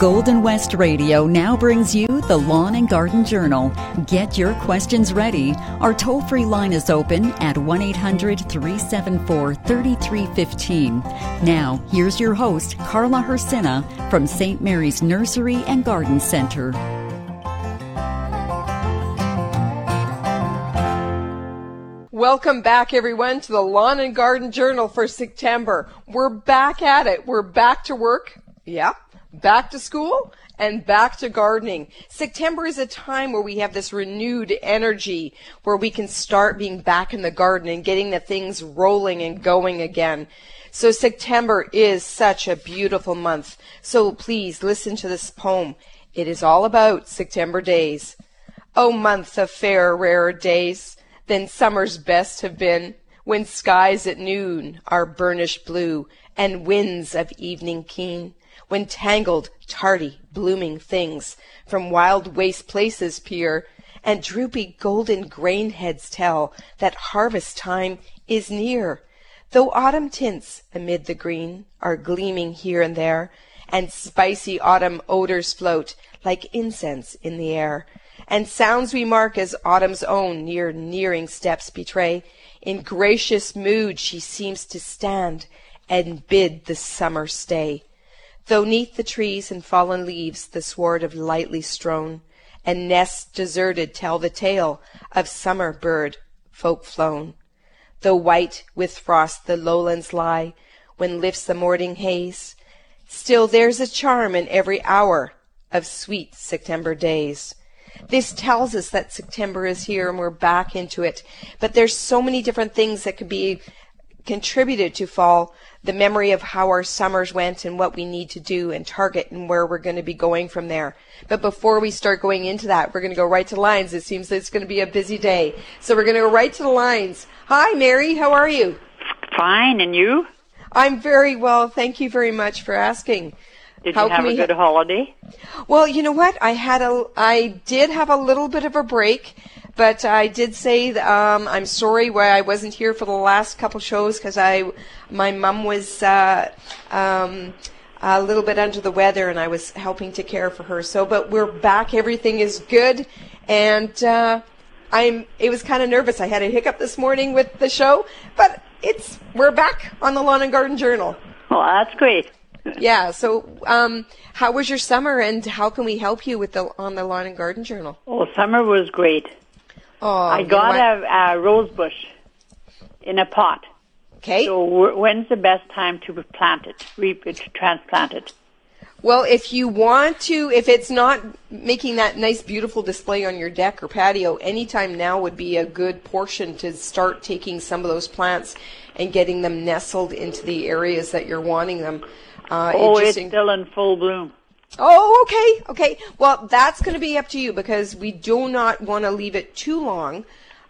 Golden West Radio now brings you the Lawn and Garden Journal. Get your questions ready. Our toll free line is open at 1 800 374 3315. Now, here's your host, Carla Hersina from St. Mary's Nursery and Garden Center. Welcome back, everyone, to the Lawn and Garden Journal for September. We're back at it. We're back to work. Yeah. Back to school and back to gardening. September is a time where we have this renewed energy where we can start being back in the garden and getting the things rolling and going again. So September is such a beautiful month. So please listen to this poem. It is all about September days. Oh, month of fair, rarer days than summer's best have been, when skies at noon are burnished blue, and winds of evening keen, when tangled, tardy, blooming things from wild waste places peer, and droopy golden grain heads tell that harvest time is near. Though autumn tints amid the green are gleaming here and there, and spicy autumn odors float like incense in the air, and sounds we mark as autumn's own near nearing steps betray. In gracious mood she seems to stand and bid the summer stay. Though neath the trees and fallen leaves the sward of lightly strown, and nests deserted tell the tale of summer bird folk flown. Though white with frost the lowlands lie, when lifts the morning haze, still there's a charm in every hour of sweet September days. This tells us that September is here and we're back into it. But there's so many different things that could be contributed to fall the memory of how our summers went and what we need to do and target and where we're going to be going from there. But before we start going into that, we're going to go right to lines. It seems that it's going to be a busy day. So we're going to go right to the lines. Hi, Mary. How are you? Fine. And you? I'm very well. Thank you very much for asking. Did How you have a good ha- holiday? Well, you know what? I had a, I did have a little bit of a break, but I did say um, I'm sorry why I wasn't here for the last couple shows because I, my mom was uh, um, a little bit under the weather and I was helping to care for her. So, but we're back. Everything is good, and uh, I'm. It was kind of nervous. I had a hiccup this morning with the show, but it's we're back on the Lawn and Garden Journal. Well, that's great yeah. So, um, how was your summer, and how can we help you with the on the lawn and garden journal? Oh, summer was great. Oh, I got a, a rose bush in a pot. Okay. So, when's the best time to plant it, re- to transplant it? Well, if you want to, if it's not making that nice, beautiful display on your deck or patio, anytime now would be a good portion to start taking some of those plants and getting them nestled into the areas that you're wanting them. Uh, oh, it it's still in full bloom. Oh, okay, okay. Well, that's going to be up to you because we do not want to leave it too long.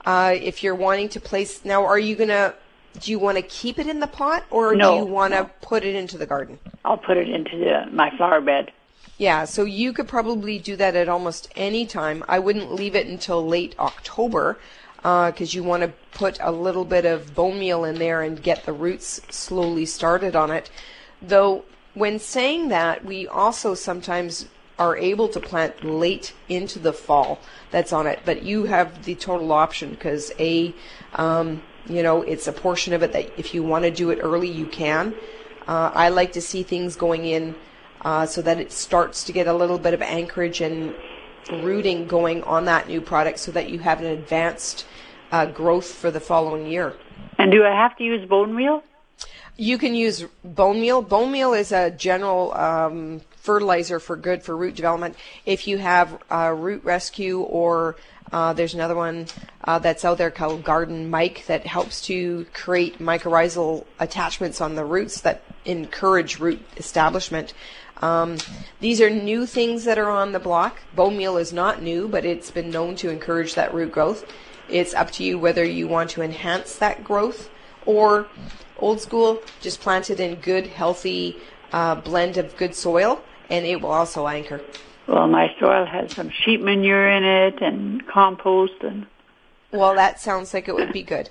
Uh, if you're wanting to place now, are you going to? Do you want to keep it in the pot, or no, do you want to no. put it into the garden? I'll put it into the, my flower bed. Yeah, so you could probably do that at almost any time. I wouldn't leave it until late October because uh, you want to put a little bit of bone meal in there and get the roots slowly started on it. Though when saying that, we also sometimes are able to plant late into the fall that's on it, but you have the total option because a, um, you know, it's a portion of it that if you want to do it early, you can. Uh, I like to see things going in uh, so that it starts to get a little bit of anchorage and rooting going on that new product so that you have an advanced uh, growth for the following year. And do I have to use bone meal? You can use bone meal. Bone meal is a general um, fertilizer for good for root development. If you have uh, root rescue or uh, there's another one uh, that's out there called Garden Myke that helps to create mycorrhizal attachments on the roots that encourage root establishment. Um, these are new things that are on the block. Bone meal is not new, but it's been known to encourage that root growth. It's up to you whether you want to enhance that growth or Old school, just plant it in good, healthy uh, blend of good soil, and it will also anchor. Well, my soil has some sheep manure in it and compost and. Well, that sounds like it would be good.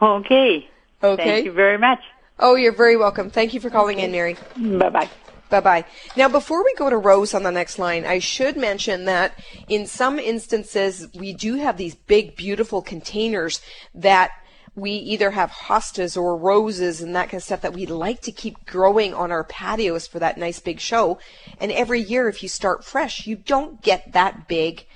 okay. Okay. Thank you very much. Oh, you're very welcome. Thank you for calling okay. in, Mary. Bye bye. Bye bye. Now, before we go to Rose on the next line, I should mention that in some instances, we do have these big, beautiful containers that we either have hostas or roses and that kind of stuff that we'd like to keep growing on our patios for that nice big show. And every year, if you start fresh, you don't get that big,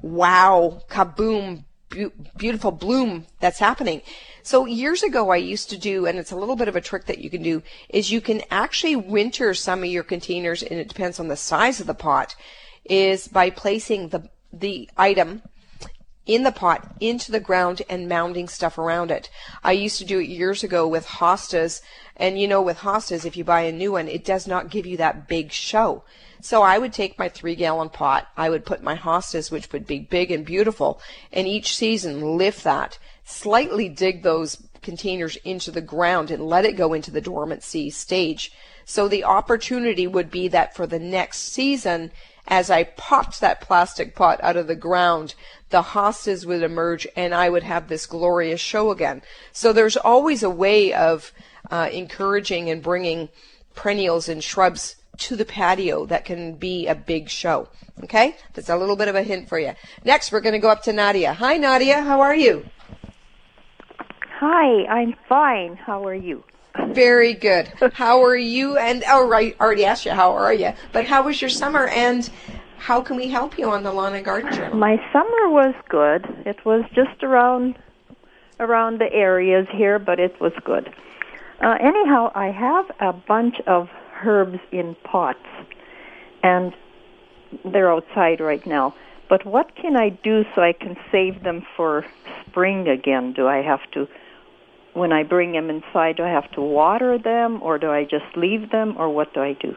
wow, kaboom, bu- beautiful bloom that's happening. So years ago, I used to do, and it's a little bit of a trick that you can do, is you can actually winter some of your containers, and it depends on the size of the pot, is by placing the the item in the pot into the ground and mounding stuff around it. I used to do it years ago with hostas, and you know, with hostas, if you buy a new one, it does not give you that big show. So I would take my three gallon pot, I would put my hostas, which would be big and beautiful, and each season lift that slightly dig those containers into the ground and let it go into the dormancy stage. So the opportunity would be that for the next season, as I popped that plastic pot out of the ground, the hostas would emerge and I would have this glorious show again. So there's always a way of uh, encouraging and bringing perennials and shrubs to the patio that can be a big show. Okay? That's a little bit of a hint for you. Next, we're going to go up to Nadia. Hi, Nadia. How are you? Hi, I'm fine. How are you? Very good. How are you? And oh, right, already asked you how are you, but how was your summer? And how can we help you on the lawn and garden journal? My summer was good. It was just around around the areas here, but it was good. Uh, anyhow, I have a bunch of herbs in pots, and they're outside right now. But what can I do so I can save them for spring again? Do I have to when I bring them inside, do I have to water them or do I just leave them or what do I do?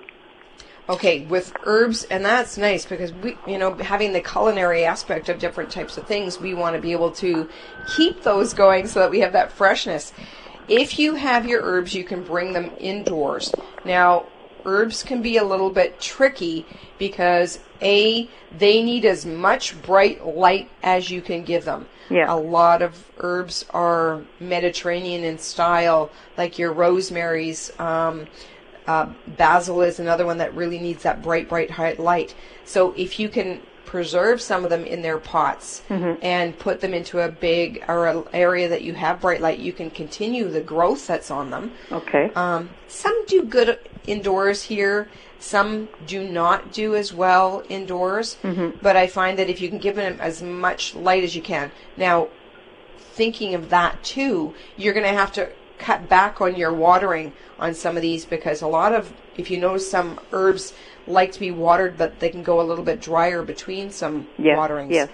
Okay, with herbs, and that's nice because we, you know, having the culinary aspect of different types of things, we want to be able to keep those going so that we have that freshness. If you have your herbs, you can bring them indoors. Now, herbs can be a little bit tricky because A, they need as much bright light as you can give them. Yeah. A lot of herbs are Mediterranean in style, like your rosemary's. Um, uh, basil is another one that really needs that bright, bright light. So if you can preserve some of them in their pots Mm-hmm. and put them into a big or an area that you have bright light, you can continue the growth that's on them. Okay. Um, some do good indoors here. Some do not do as well indoors. But I find that if you can give them as much light as you can. Now, thinking of that too, you're going to have to cut back on your watering on some of these because a lot of, if you notice, some herbs like to be watered, but they can go a little bit drier between some Yes, waterings. yes.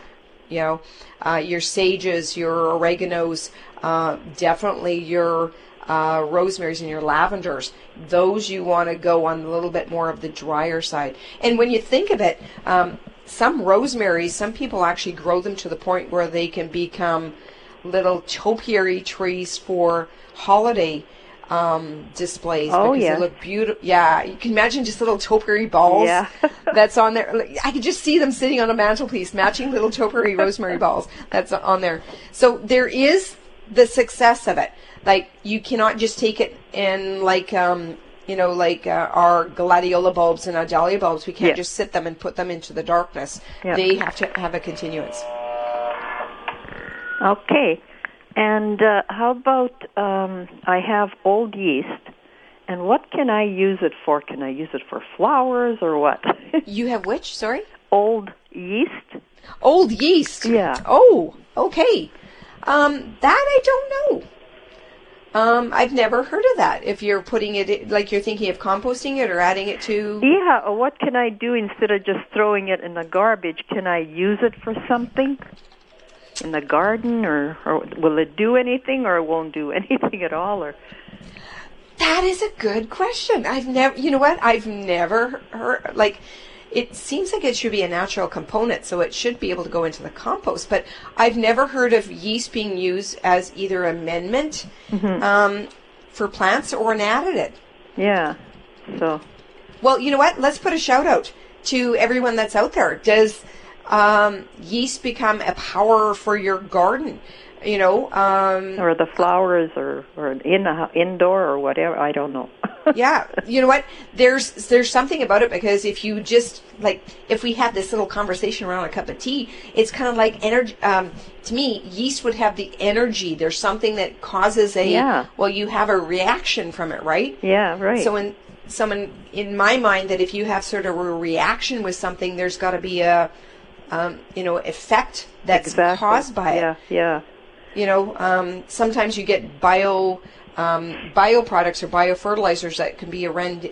You know, uh, your sages, your oreganos, uh, definitely your uh, rosemaries and your lavenders. Those you want to go on a little bit more of the drier side. And when you think of it, um, some rosemaries, some people actually grow them to the point where they can become little topiary trees for holiday um, displays Oh, because yeah. they look beautiful. Yeah, you can imagine just little topiary balls Yeah. that's on there. I could just see them sitting on a mantelpiece, matching little topiary rosemary balls that's on there. So there is the success of it. Like you cannot just take it and like um, you know like uh, our gladiola bulbs and our dahlia bulbs. We can't just sit them and put them into the darkness. They have to have a continuance. Okay. And uh, how about um, I have old yeast, and what can I use it for? Can I use it for flowers or what? You have which? Sorry. old yeast. Old yeast. Yeah. Oh, okay. Um, that I don't know. Um, I've never heard of that. If you're putting it, like you're thinking of composting it or adding it to. Yeah. Or what can I do instead of just throwing it in the garbage? Can I use it for something? In the garden, or, or will it do anything, or it won't do anything at all, or That is a good question. I've never, you know what? I've never heard, like, it seems like it should be a natural component, so it should be able to go into the compost, but I've never heard of yeast being used as either amendment um, for plants or an additive. yeah. So Well, you know what? Let's put a shout out to everyone that's out there. Does um, yeast become a power for your garden? You know, um, or the flowers, or or in indoor, or whatever. I don't know. yeah, you know what? There's there's something about it because if you just like if we had this little conversation around a cup of tea, it's kind of like energy. Um, to me, yeast would have the energy. There's something that causes a Yeah. well, you have a reaction from it, right? Yeah, right. So in someone in my mind that if you have sort of a reaction with something, there's got to be a um, you know effect that's exactly. caused by yeah, it. Yeah, You know, um, sometimes you get bio um, bio products or biofertilizers that can be a rend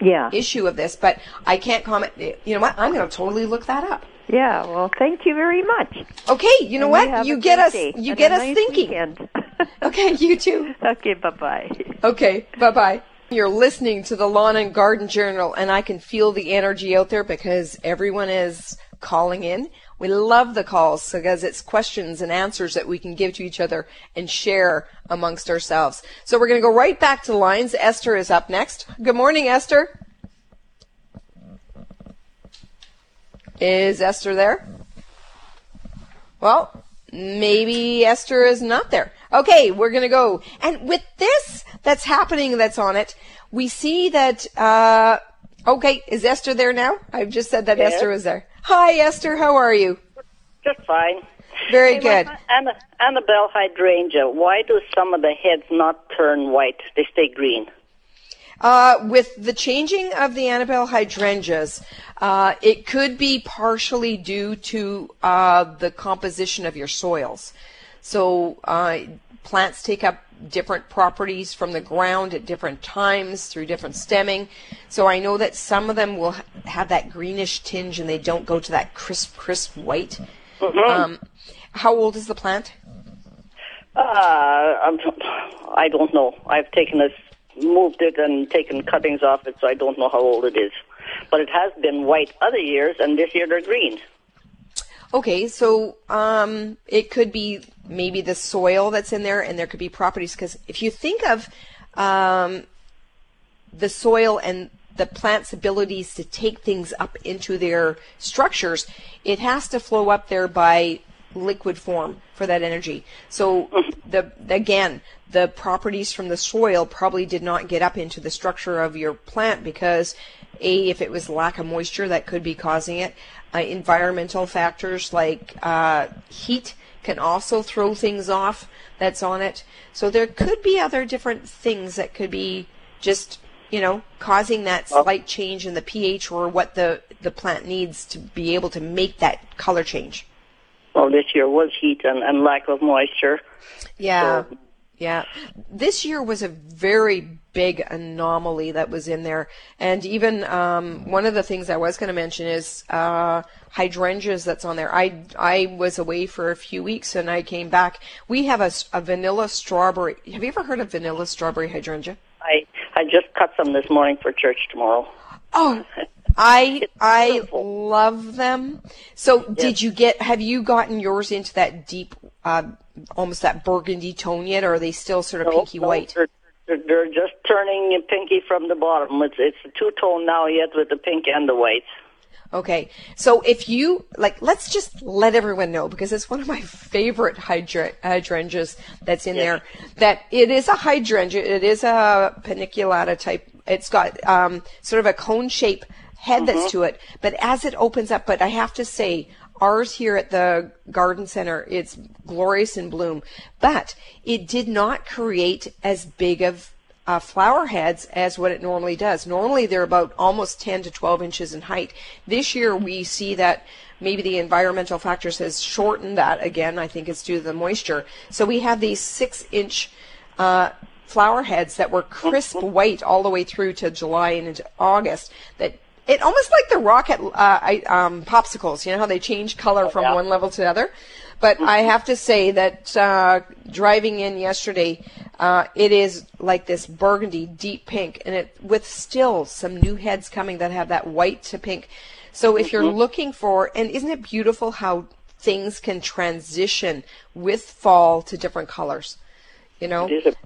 yeah, issue of this, but I can't comment. You know what? I'm going to totally look that up. yeah. Well, thank you very much. Okay, you know And what? You get us. You get us nice thinking. Okay, you too. okay, bye bye. Okay, bye bye. You're listening to the Lawn and Garden Journal, and I can feel the energy out there because everyone is calling in. We love the calls because it's questions and answers that we can give to each other and share amongst ourselves. So we're going to go right back to the lines. Esther is up next. Good morning, Esther. Is Esther there? Well, maybe Esther is not there. Okay, we're going to go. And with this that's happening that's on it, we see that, uh, okay, is Esther there now? I've just said that Yes. Esther was there. Hi, Esther. How are you? Just fine. Very Hey, good. Anna, Annabelle hydrangea. Why do some of the heads not turn white? They stay green. Uh, with the changing of the Annabelle hydrangeas, uh, it could be partially due to uh, the composition of your soils. So uh, plants take up different properties from the ground at different times through different stemming. So I know that some of them will have that greenish tinge and they don't go to that crisp, crisp white. Um, how old is the plant? Uh, I'm, I don't know. I've taken this, moved it, and taken cuttings off it, so I don't know how old it is. But it has been white other years, and this year they're green. Okay, so um, it could be maybe the soil that's in there, and there could be properties. Because if you think of um, the soil and the plant's abilities to take things up into their structures, it has to flow up there by liquid form for that energy. So the again, the properties from the soil probably did not get up into the structure of your plant because a if it was lack of moisture that could be causing it. Uh, environmental factors like uh, heat can also throw things off that's on it. So there could be other different things that could be just you know causing that slight change in the pH or what the the plant needs to be able to make that color change. Well, this year was heat and, and lack of moisture. Yeah. So- Yeah. This year was a very big anomaly that was in there. And even um, one of the things I was going to mention is uh, hydrangeas that's on there. I, I was away for a few weeks and I came back. We have a, a vanilla strawberry. Have you ever heard of vanilla strawberry hydrangea? I I just cut some this morning for church tomorrow. Oh, I I love them. So, did you get? Have you gotten yours into that deep, uh, almost that burgundy tone yet, or are they still sort of No, pinky no, white? They're, they're, just turning pinky from the bottom. It's it's a two tone now yet with the pink and the white. Okay, so if you like, let's just let everyone know because it's one of my favorite hydra- hydrangeas that's in there. That it is a hydrangea. It is a paniculata type. It's got um, sort of a cone shape head that's to it. But as it opens up, but I have to say, ours here at the garden center, it's glorious in bloom. But it did not create as big of uh, flower heads as what it normally does. Normally they're about almost 10 to 12 inches in height. This year we see that maybe the environmental factors has shortened that again. I think it's due to the moisture. So we have these six inch uh, flower heads that were crisp white all the way through to July and into August. That it almost like the rocket uh, I, um, popsicles. You know how they change color from yeah. one level to the other. But I have to say that uh, driving in yesterday, uh, it is like this burgundy, deep pink, and it with still some new heads coming that have that white to pink. So if you're looking for, and isn't it beautiful how things can transition with fall to different colors? You know, It is a,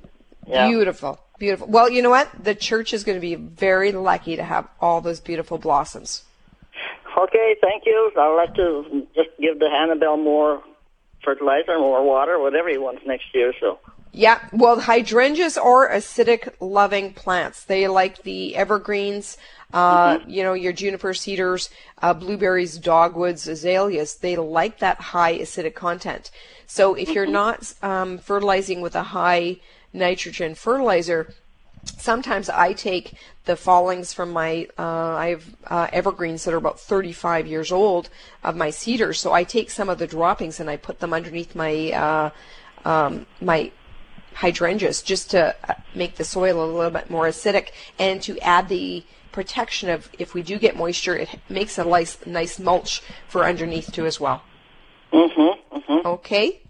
yeah. beautiful, beautiful. Well, you know what? The church is going to be very lucky to have all those beautiful blossoms. Okay, thank you. I'd like to just give the Annabelle more fertilizer, more water, whatever he wants next year. So Yeah, well, hydrangeas are acidic loving plants. They like the evergreens, uh, mm-hmm. you know, your juniper cedars, uh, blueberries, dogwoods, azaleas. They like that high acidic content. So if you're mm-hmm. not um, fertilizing with a high nitrogen fertilizer, sometimes I take the fallings from my uh, I have uh, evergreens that are about 35 years old of my cedars, so I take some of the droppings and I put them underneath my uh, um, my hydrangeas just to uh, make the soil a little bit more acidic and to add the protection of if we do get moisture, it makes a nice nice mulch for underneath too as well. Mhm. Mhm. Okay.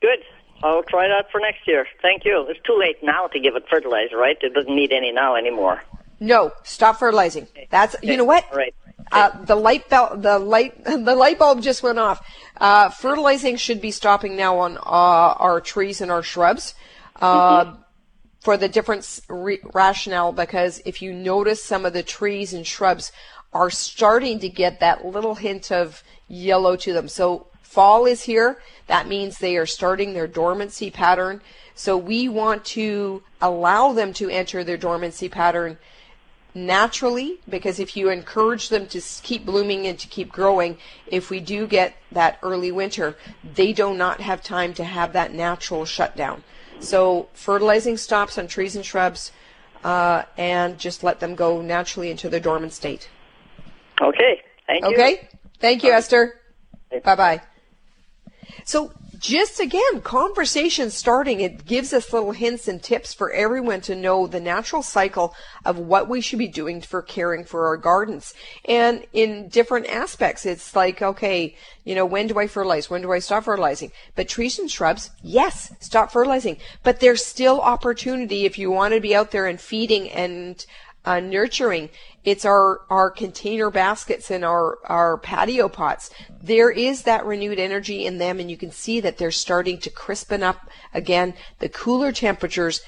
Good. I'll try that for next year. Thank you. It's too late now to give it fertilizer, right? It doesn't need any now anymore. No, stop fertilizing. That's you know what? Right. Uh, the light bulb, the light, the light bulb just went off. Uh, fertilizing should be stopping now on uh, our trees and our shrubs. Uh, mm-hmm. For the different re- rationale, because if you notice some of the trees and shrubs are starting to get that little hint of yellow to them. So fall is here. That means they are starting their dormancy pattern. So we want to allow them to enter their dormancy pattern naturally because if you encourage them to keep blooming and to keep growing, if we do get that early winter, they do not have time to have that natural shutdown. So fertilizing stops on trees and shrubs uh, and just let them go naturally into their dormant state. Okay. Thank you. Okay. Thank you, Esther. Bye bye. So just again, conversation starting, it gives us little hints and tips for everyone to know the natural cycle of what we should be doing for caring for our gardens. And in different aspects, it's like, okay, you know, when do I fertilize? When do I stop fertilizing? But trees and shrubs, yes, stop fertilizing. But there's still opportunity if you want to be out there and feeding and uh, nurturing. It's our, our container baskets and our, our patio pots. There is that renewed energy in them and you can see that they're starting to crispen up again. The cooler temperatures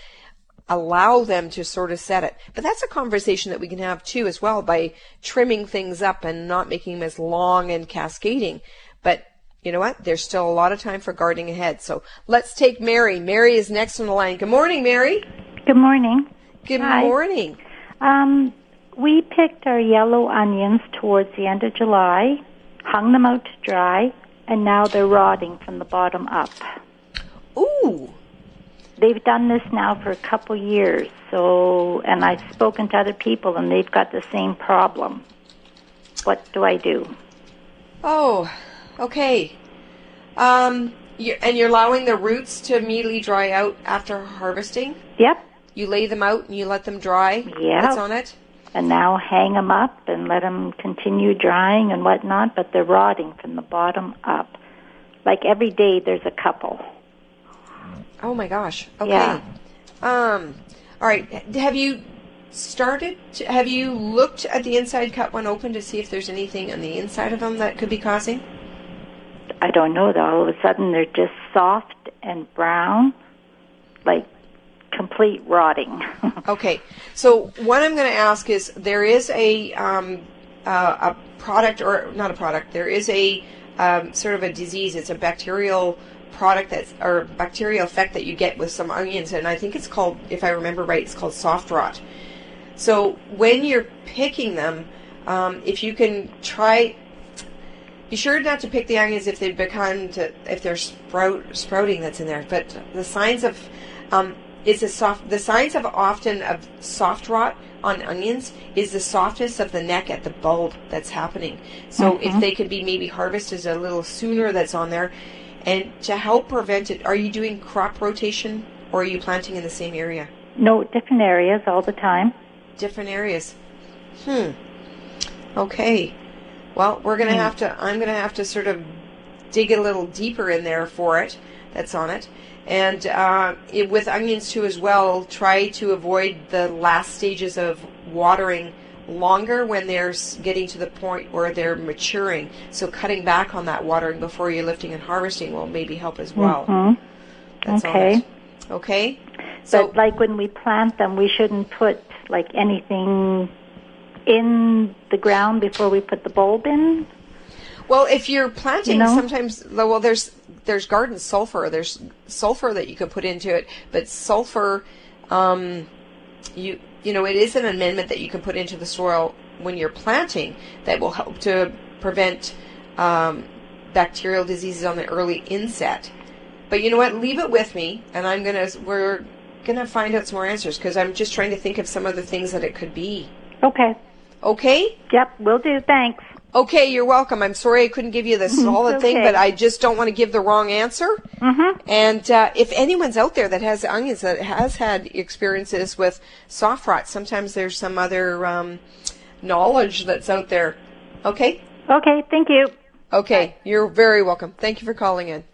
allow them to sort of set it. But that's a conversation that we can have too as well by trimming things up and not making them as long and cascading. But you know what? There's still a lot of time for gardening ahead. So let's take Mary. Mary is next on the line. Good morning, Mary. Good morning. Good Hi. morning. Um, we picked our yellow onions towards the end of July, hung them out to dry, and now they're rotting from the bottom up. Ooh. They've done this now for a couple years, so and I've spoken to other people and they've got the same problem. What do I do? Oh, okay. Um, you, and you're allowing the roots to immediately dry out after harvesting? Yep. You lay them out and you let them dry. Yeah. What's on it? And now hang them up and let them continue drying and whatnot, but they're rotting from the bottom up. Like every day, there's a couple. Oh my gosh. Okay. Yeah. Um. All right. Have you started? To, have you looked at the inside cut one open to see if there's anything on the inside of them that could be causing? I don't know. Though all of a sudden they're just soft and brown, like complete rotting. okay, so what I'm going to ask is there is a um, uh, a product or not a product. There is a um, sort of a disease. It's a bacterial product that's or bacterial effect that you get with some onions, and I think it's called, if I remember right, it's called soft rot. So when you're picking them, um, if you can try be sure not to pick the onions if they've become to, if there's sprout sprouting that's in there. But the signs of um, is a soft. The signs of often of soft rot on onions is the softness of the neck at the bulb that's happening. So mm-hmm. if they could be maybe harvested a little sooner, that's on there, and to help prevent it, are you doing crop rotation or are you planting in the same area? No, different areas all the time. Different areas. Hmm. Okay. Well, we're gonna mm. have to. I'm gonna have to sort of dig a little deeper in there for it. That's on it. And uh, it, with onions too, as well, try to avoid the last stages of watering longer when they're getting to the point where they're maturing. So cutting back on that watering before you're lifting and harvesting will maybe help as well. Mm-hmm. okay. Okay. So, but like when we plant them, we shouldn't put like anything in the ground before we put the bulb in. Well, if you're planting, You know? sometimes well, there's there's garden sulfur. There's sulfur that you can put into it, but sulfur, um, you you know, it is an amendment that you can put into the soil when you're planting that will help to prevent um, bacterial diseases on the early inset. But you know what? Leave it with me, and I'm gonna we're gonna find out some more answers because I'm just trying to think of some other things that it could be. Okay. Okay. Yep, we'll do. Thanks. Okay, you're welcome. I'm sorry I couldn't give you the solid thing, but I just don't want to give the wrong answer. Mm-hmm. And uh, if anyone's out there that has onions that has had experiences with soft rot, sometimes there's some other um, knowledge that's out there. Okay. Okay, thank you. Okay, you're very welcome. Thank you for calling in.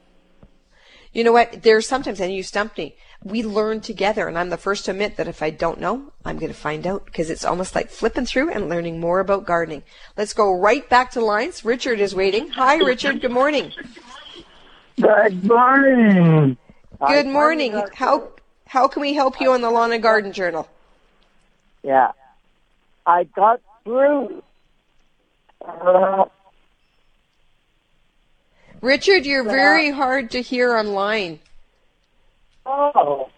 You know what? There's sometimes, and you stumped me. We learn together, and I'm the first to admit that if I don't know, I'm going to find out because it's almost like flipping through and learning more about gardening. Let's go right back to lines. Richard is waiting. Hi, Richard. Good morning. Good morning. Good morning. How how can we help you on the Lawn and Garden Journal? Yeah. I got through. Uh, Richard, you're very hard to hear online. Oh,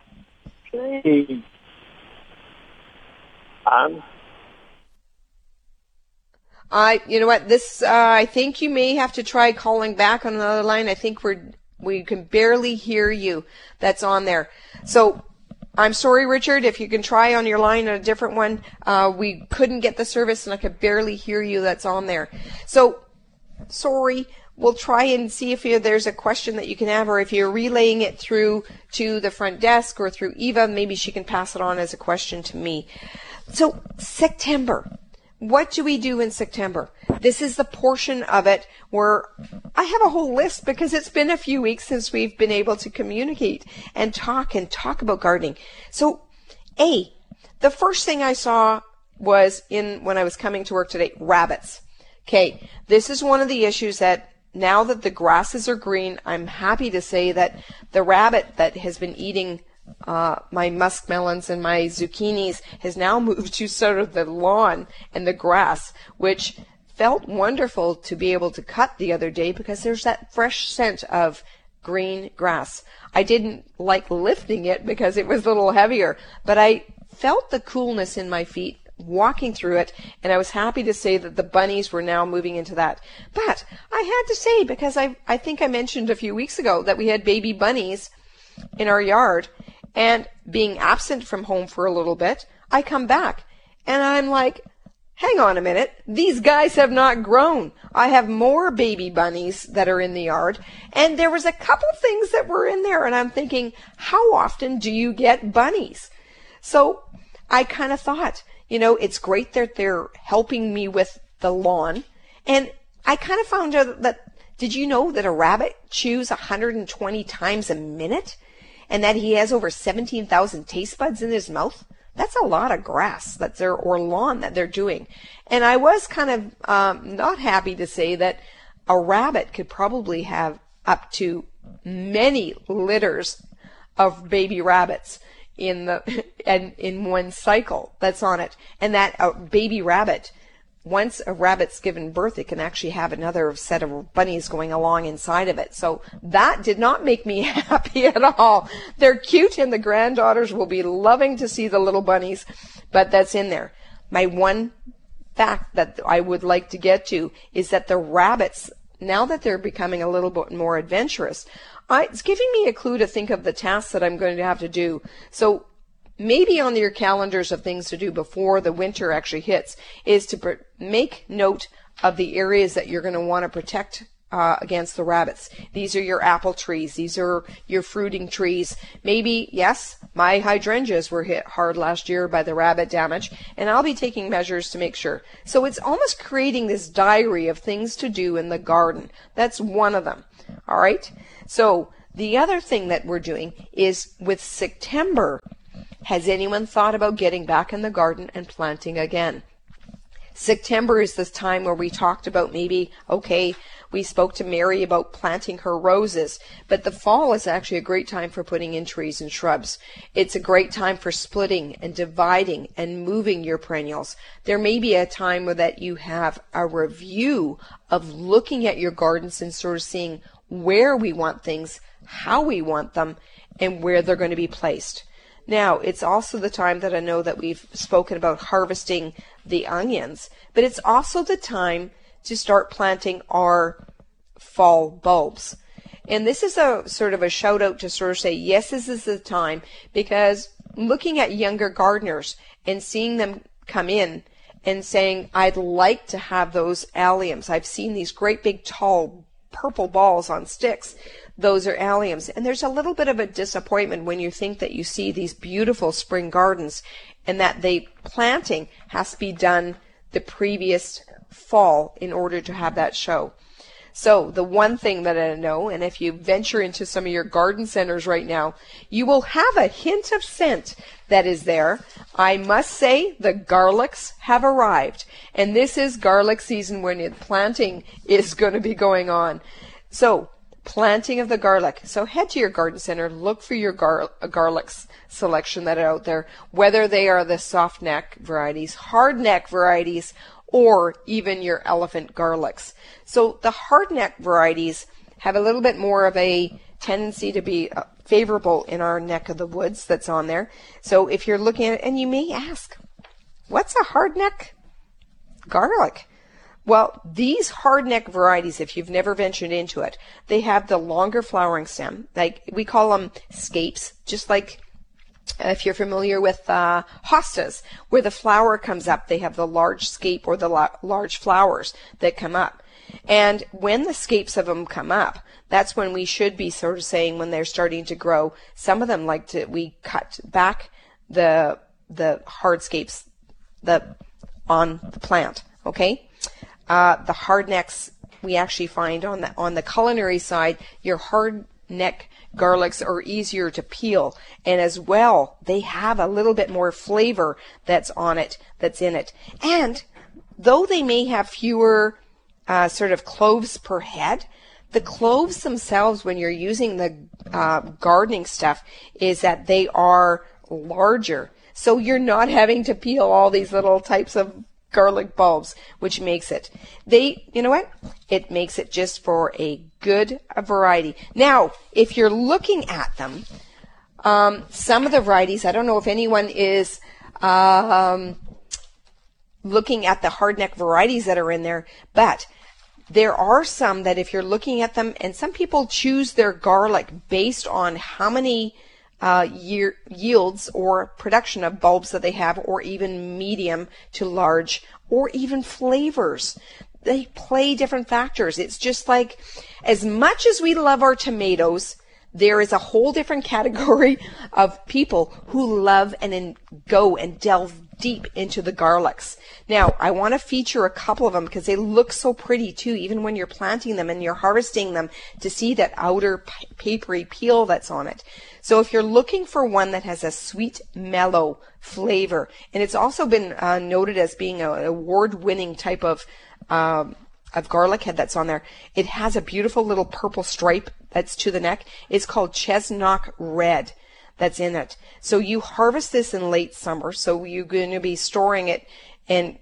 geez. Um, I, you know what? This, uh, I think you may have to try calling back on another line. I think we're we can barely hear you. That's on there. So. I'm sorry, Richard. If you can try on your line on a different one, uh, we couldn't get the service, and I could barely hear you. That's on there. So, sorry. We'll try and see if there's a question that you can have, or if you're relaying it through to the front desk or through Eva, maybe she can pass it on as a question to me. So, September. What do we do in September? This is the portion of it where I have a whole list because it's been a few weeks since we've been able to communicate and talk and talk about gardening. So, A, the first thing I saw was in when I was coming to work today, rabbits. Okay, this is one of the issues that now that the grasses are green, I'm happy to say that the rabbit that has been eating uh, my muskmelons and my zucchinis has now moved to sort of the lawn and the grass, which felt wonderful to be able to cut the other day because there's that fresh scent of green grass. I didn't like lifting it because it was a little heavier, but I felt the coolness in my feet walking through it, and I was happy to say that the bunnies were now moving into that. But I had to say, because I, I think I mentioned a few weeks ago that we had baby bunnies in our yard, and being absent from home for a little bit, I come back, and I'm like, hang on a minute, these guys have not grown. I have more baby bunnies that are in the yard, and there was a couple things that were in there, and I'm thinking, how often do you get bunnies? So I kind of thought, you know, it's great that they're helping me with the lawn. And I kind of found out that, did you know that a rabbit chews 120 times a minute? And that he has over 17,000 taste buds in his mouth? That's a lot of grass that they're, or lawn that they're doing. And I was kind of, um, not happy to say that a rabbit could probably have up to many litters of baby rabbits in the and in one cycle that's on it. And that a baby rabbit once a rabbit's given birth it can actually have another set of bunnies going along inside of it. So that did not make me happy at all. They're cute and the granddaughters will be loving to see the little bunnies but that's in there. My one fact that I would like to get to is that the rabbits now that they're becoming a little bit more adventurous I, it's giving me a clue to think of the tasks that I'm going to have to do. So maybe on your calendars of things to do before the winter actually hits is to pr- make note of the areas that you're going to want to protect uh, against the rabbits. These are your apple trees. These are your fruiting trees. Maybe, yes, my hydrangeas were hit hard last year by the rabbit damage, and I'll be taking measures to make sure. So it's almost creating this diary of things to do in the garden. That's one of them. All right. So the other thing that we're doing is with September. Has anyone thought about getting back in the garden and planting again? September is this time where we talked about maybe, okay, we spoke to Mary about planting her roses, but the fall is actually a great time for putting in trees and shrubs. It's a great time for splitting and dividing and moving your perennials. There may be a time where that you have a review of looking at your gardens and sort of seeing where we want things, how we want them, and where they're going to be placed. Now, it's also the time that I know that we've spoken about harvesting the onions, but it's also the time to start planting our fall bulbs. And this is a sort of a shout out to sort of say, yes, this is the time because looking at younger gardeners and seeing them come in and saying, I'd like to have those alliums. I've seen these great big tall purple balls on sticks. Those are alliums. And there's a little bit of a disappointment when you think that you see these beautiful spring gardens and that the planting has to be done the previous fall in order to have that show. So the one thing that I know, and if you venture into some of your garden centers right now, you will have a hint of scent that is there. I must say the garlics have arrived, and this is garlic season when the planting is going to be going on. So planting of the garlic. So head to your garden center, look for your gar- garlics selection that are out there, whether they are the soft neck varieties, hard neck varieties, or even your elephant garlics. So the hardneck varieties have a little bit more of a tendency to be uh, favorable in our neck of the woods that's on there. So if you're looking at it, and you may ask, what's a hardneck garlic? Well, these hardneck varieties, if you've never ventured into it, they have the longer flowering stem. Like we call them scapes, just like if you're familiar with uh, hostas, where the flower comes up, they have the large scape or the la- large flowers that come up. And when the scapes of them come up, that's when we should be sort of saying when they're starting to grow. Some of them like to we cut back the the hardscapes the on the plant. Okay, uh, the hard necks we actually find on the on the culinary side. Your hard neck garlics are easier to peel. And as well they have a little bit more flavor that's on it that's in it. And though they may have fewer uh, sort of cloves per head the cloves themselves when you're using the uh, gardening stuff is that they are larger. So you're not having to peel all these little types of garlic bulbs, which makes it. They, you know what? It makes it just for a good variety. Now, if you're looking at them, um, some of the varieties, I don't know if anyone is um, looking at the hardneck varieties that are in there, but there are some that if you're looking at them, and some people choose their garlic based on how many uh, year, yields or production of bulbs that they have, or even medium to large, or even flavors. They play different factors. It's just like as much as we love our tomatoes, there is a whole different category of people who love and go and delve deep into the garlics. Now, I want to feature a couple of them because they look so pretty too, even when you're planting them and you're harvesting them to see that outer papery peel that's on it. So if you're looking for one that has a sweet, mellow flavor, and it's also been uh, noted as being an award-winning type of um, of garlic head that's on there. It has a beautiful little purple stripe that's to the neck. It's called Chesnok Red that's in it. So you harvest this in late summer. So you're going to be storing it and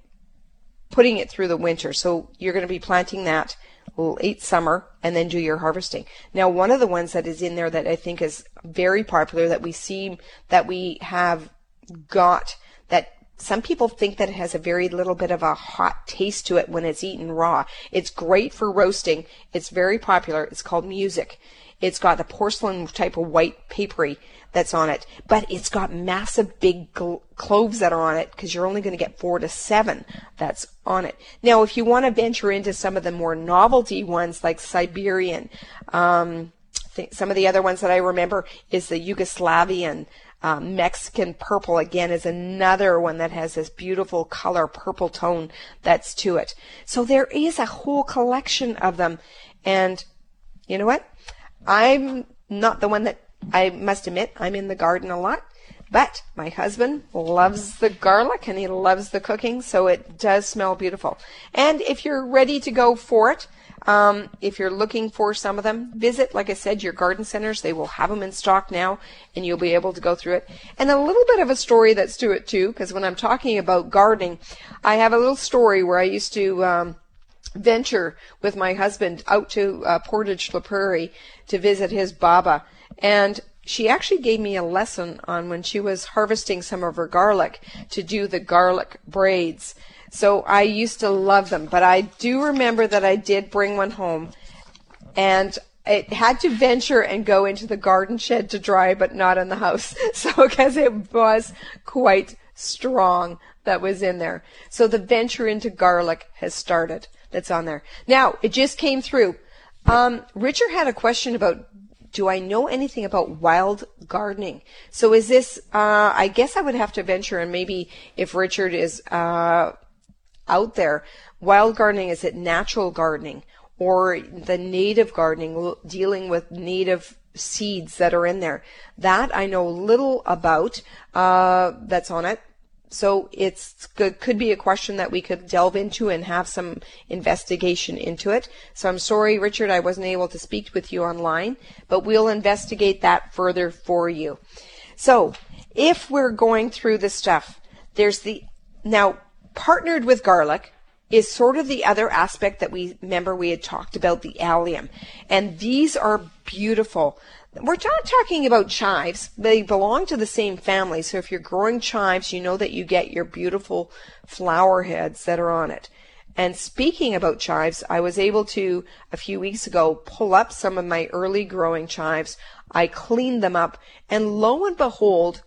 putting it through the winter. So you're going to be planting that late summer and then do your harvesting. Now, one of the ones that is in there that I think is very popular that we see that we have got that some people think that it has a very little bit of a hot taste to it when it's eaten raw. It's great for roasting. It's very popular. It's called music. It's got the porcelain type of white papery that's on it, but it's got massive big gl- cloves that are on it because you're only going to get four to seven that's on it. Now, if you want to venture into some of the more novelty ones like Siberian, um, th- some of the other ones that I remember is the Yugoslavian. Um, Mexican purple again is another one that has this beautiful color purple tone that's to it. So there is a whole collection of them. And you know what? I'm not the one that I must admit, I'm in the garden a lot. But my husband loves the garlic and he loves the cooking, so it does smell beautiful. And if you're ready to go for it, um, if you're looking for some of them, visit, like I said, your garden centers. They will have them in stock now, and you'll be able to go through it. And a little bit of a story that's to it too, because when I'm talking about gardening, I have a little story where I used to. Um, venture with my husband out to uh, Portage la Prairie to visit his Baba. And she actually gave me a lesson on when she was harvesting some of her garlic to do the garlic braids. So I used to love them, but I do remember that I did bring one home and it had to venture and go into the garden shed to dry, but not in the house. So, because it was quite strong that was in there. So the venture into garlic has started that's on there. Now, it just came through. Um, Richard had a question about do I know anything about wild gardening? So is this, uh, I guess I would have to venture and maybe if Richard is, uh, out there, wild gardening, is it natural gardening or the native gardening, dealing with native seeds that are in there? That I know little about, uh, that's on it. So it's good, could be a question that we could delve into and have some investigation into it. So I'm sorry, Richard, I wasn't able to speak with you online, but we'll investigate that further for you. So if we're going through the stuff, there's the, now partnered with garlic, is sort of the other aspect that we remember we had talked about the allium. And these are beautiful. We're not talking about chives. They belong to the same family. So if you're growing chives, you know that you get your beautiful flower heads that are on it. And speaking about chives, I was able to, a few weeks ago, pull up some of my early growing chives. I cleaned them up, and lo and behold,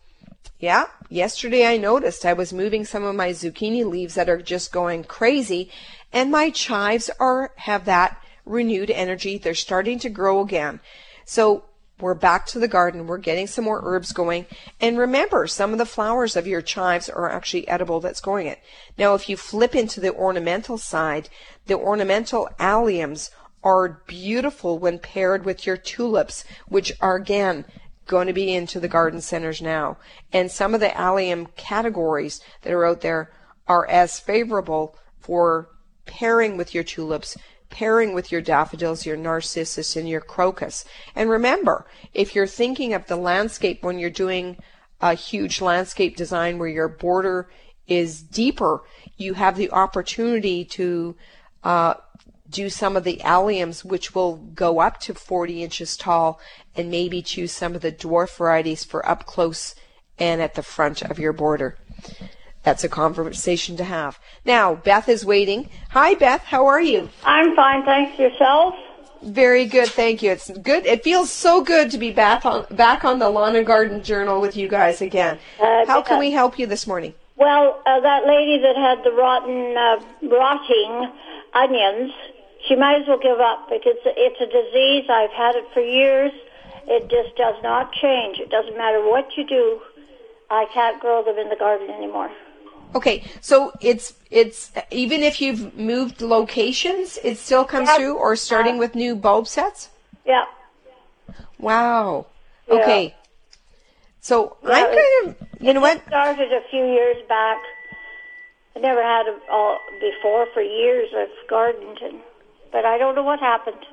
yeah, yesterday I noticed I was moving some of my zucchini leaves that are just going crazy, and my chives are have that renewed energy. They're starting to grow again. So we're back to the garden. We're getting some more herbs going. And remember, some of the flowers of your chives are actually edible that's growing it. Now, if you flip into the ornamental side, the ornamental alliums are beautiful when paired with your tulips, which are again going to be into the garden centers now. And some of the allium categories that are out there are as favorable for pairing with your tulips pairing with your daffodils, your narcissus, and your crocus. And remember, if you're thinking of the landscape when you're doing a huge landscape design where your border is deeper, you have the opportunity to uh, do some of the alliums, which will go up to 40 inches tall, and maybe choose some of the dwarf varieties for up close and at the front of your border. That's a conversation to have. Now, Beth is waiting. Hi, Beth. How are you? I'm fine, thanks. Yourself? Very good, thank you. It's good. It feels so good to be back on back on the Lawn and Garden Journal with you guys again. Uh, How can we help you this morning? Well, uh, that lady that had the rotten, uh, rotting onions, she might as well give up because it's a disease. I've had it for years. It just does not change. It doesn't matter what you do. I can't grow them in the garden anymore. Okay, so it's it's even if you've moved locations, it still comes through, or starting uh, with new bulb sets. Yeah. Wow. Yeah. Okay. So yeah, I'm kind of you know what started a few years back. I never had it all before for years. I've gardened, and, but I don't know what happened.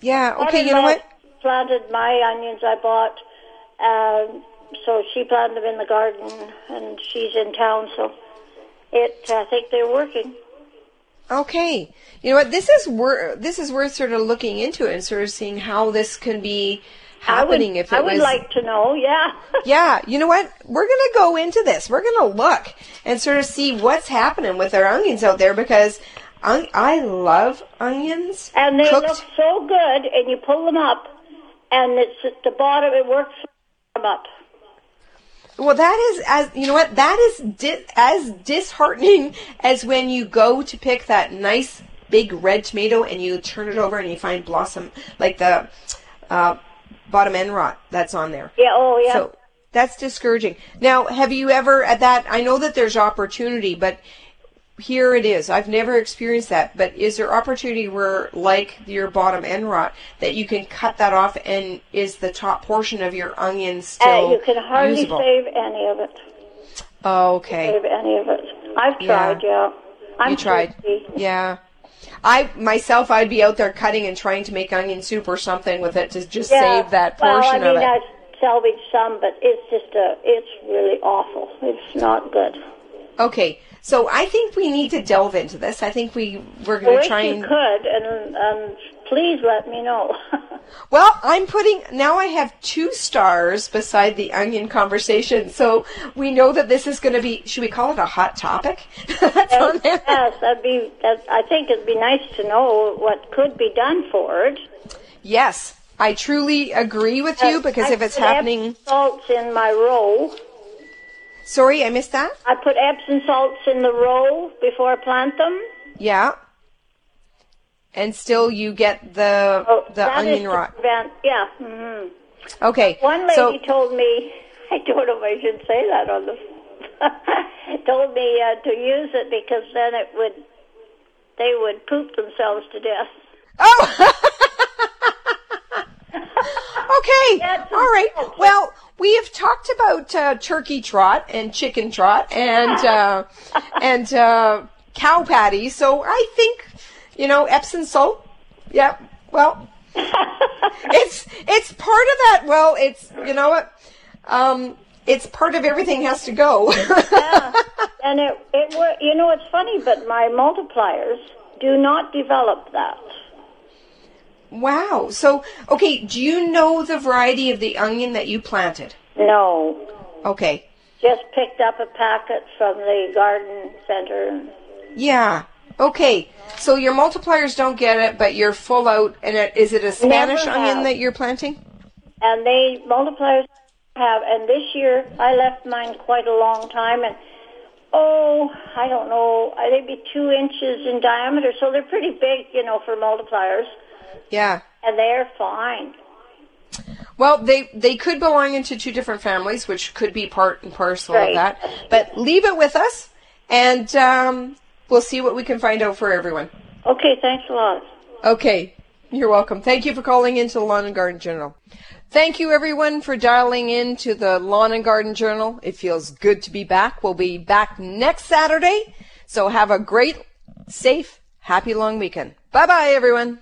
Yeah. Okay. You know what? Planted my onions. I bought. Um, so she planted them in the garden, and she's in town, so it, I think they're working. Okay. You know what? This is worth this is worth sort of looking into it and sort of seeing how this can be happening. I would, if it I would was, like to know, yeah. yeah. You know what? We're going to go into this. We're going to look and sort of see what's happening with our onions out there because I, I love onions. And they cooked. look so good, and you pull them up, and it's at the bottom. It works them up. Well, that is as you know what that is di- as disheartening as when you go to pick that nice big red tomato and you turn it over and you find blossom like the uh, bottom end rot that's on there. Yeah. Oh, yeah. So that's discouraging. Now, have you ever at that? I know that there's opportunity, but here it is. I've never experienced that, but is there opportunity where, like your bottom end rot, that you can cut that off, and is the top portion of your onion still Uh, you can hardly usable? save any of it. Oh, okay. Save any of it. I've tried, yeah. I'm you tried. thirsty. Yeah. I myself, I'd be out there cutting and trying to make onion soup or something with it to just Yeah. save that well, portion I mean, of it. I salvaged some, but it's just a, it's really awful. It's not good. Okay, so I think we need to delve into this. I think we we're going to try you and. could, and, and please let me know. Well, I'm putting now. I have two stars beside the onion conversation, so we know that this is going to be. Should we call it a hot topic? There. yes, that'd be. That, I think it'd be nice to know what could be done for it. Yes, I truly agree with you because I if it's happening, salts in my row. Sorry, I missed that. I put Epsom salts in the row before I plant them. Yeah. And still, you get the Oh, the onion rot. Prevent, yeah. hmm Okay. One lady so told me, I don't know if I should say that on the, told me uh, to use it because then it would, they would poop themselves to death. oh. okay. All right. Well, we have talked about uh, turkey trot and chicken trot and uh, and uh, cow patty. So I think you know Epsom salt. Yeah. Well, it's it's part of that. Well, it's you know what. Um, it's part of everything has to go. And it, it you know, it's funny, but my multipliers do not develop that. Wow. So, okay, do you know the variety of the onion that you planted? No. Okay. Just picked up a packet from the garden center. Yeah. Okay. So your multipliers don't get it, but you're full out. And it, is it a Spanish onion that you're planting? And they multipliers have, and this year I left mine quite a long time, and oh, I don't know, they'd be two inches in diameter, so they're pretty big, you know, for multipliers, Yeah. and they're fine. Well, they they could belong into two different families, which could be part and parcel Right. of that. But leave it with us, and um, we'll see what we can find out for everyone. Okay, thanks a lot. Okay. You're welcome. Thank you for calling into the Lawn and Garden Journal. Thank you everyone for dialing in to the Lawn and Garden Journal. It feels good to be back. We'll be back next Saturday. So have a great, safe, happy long weekend. Bye bye everyone.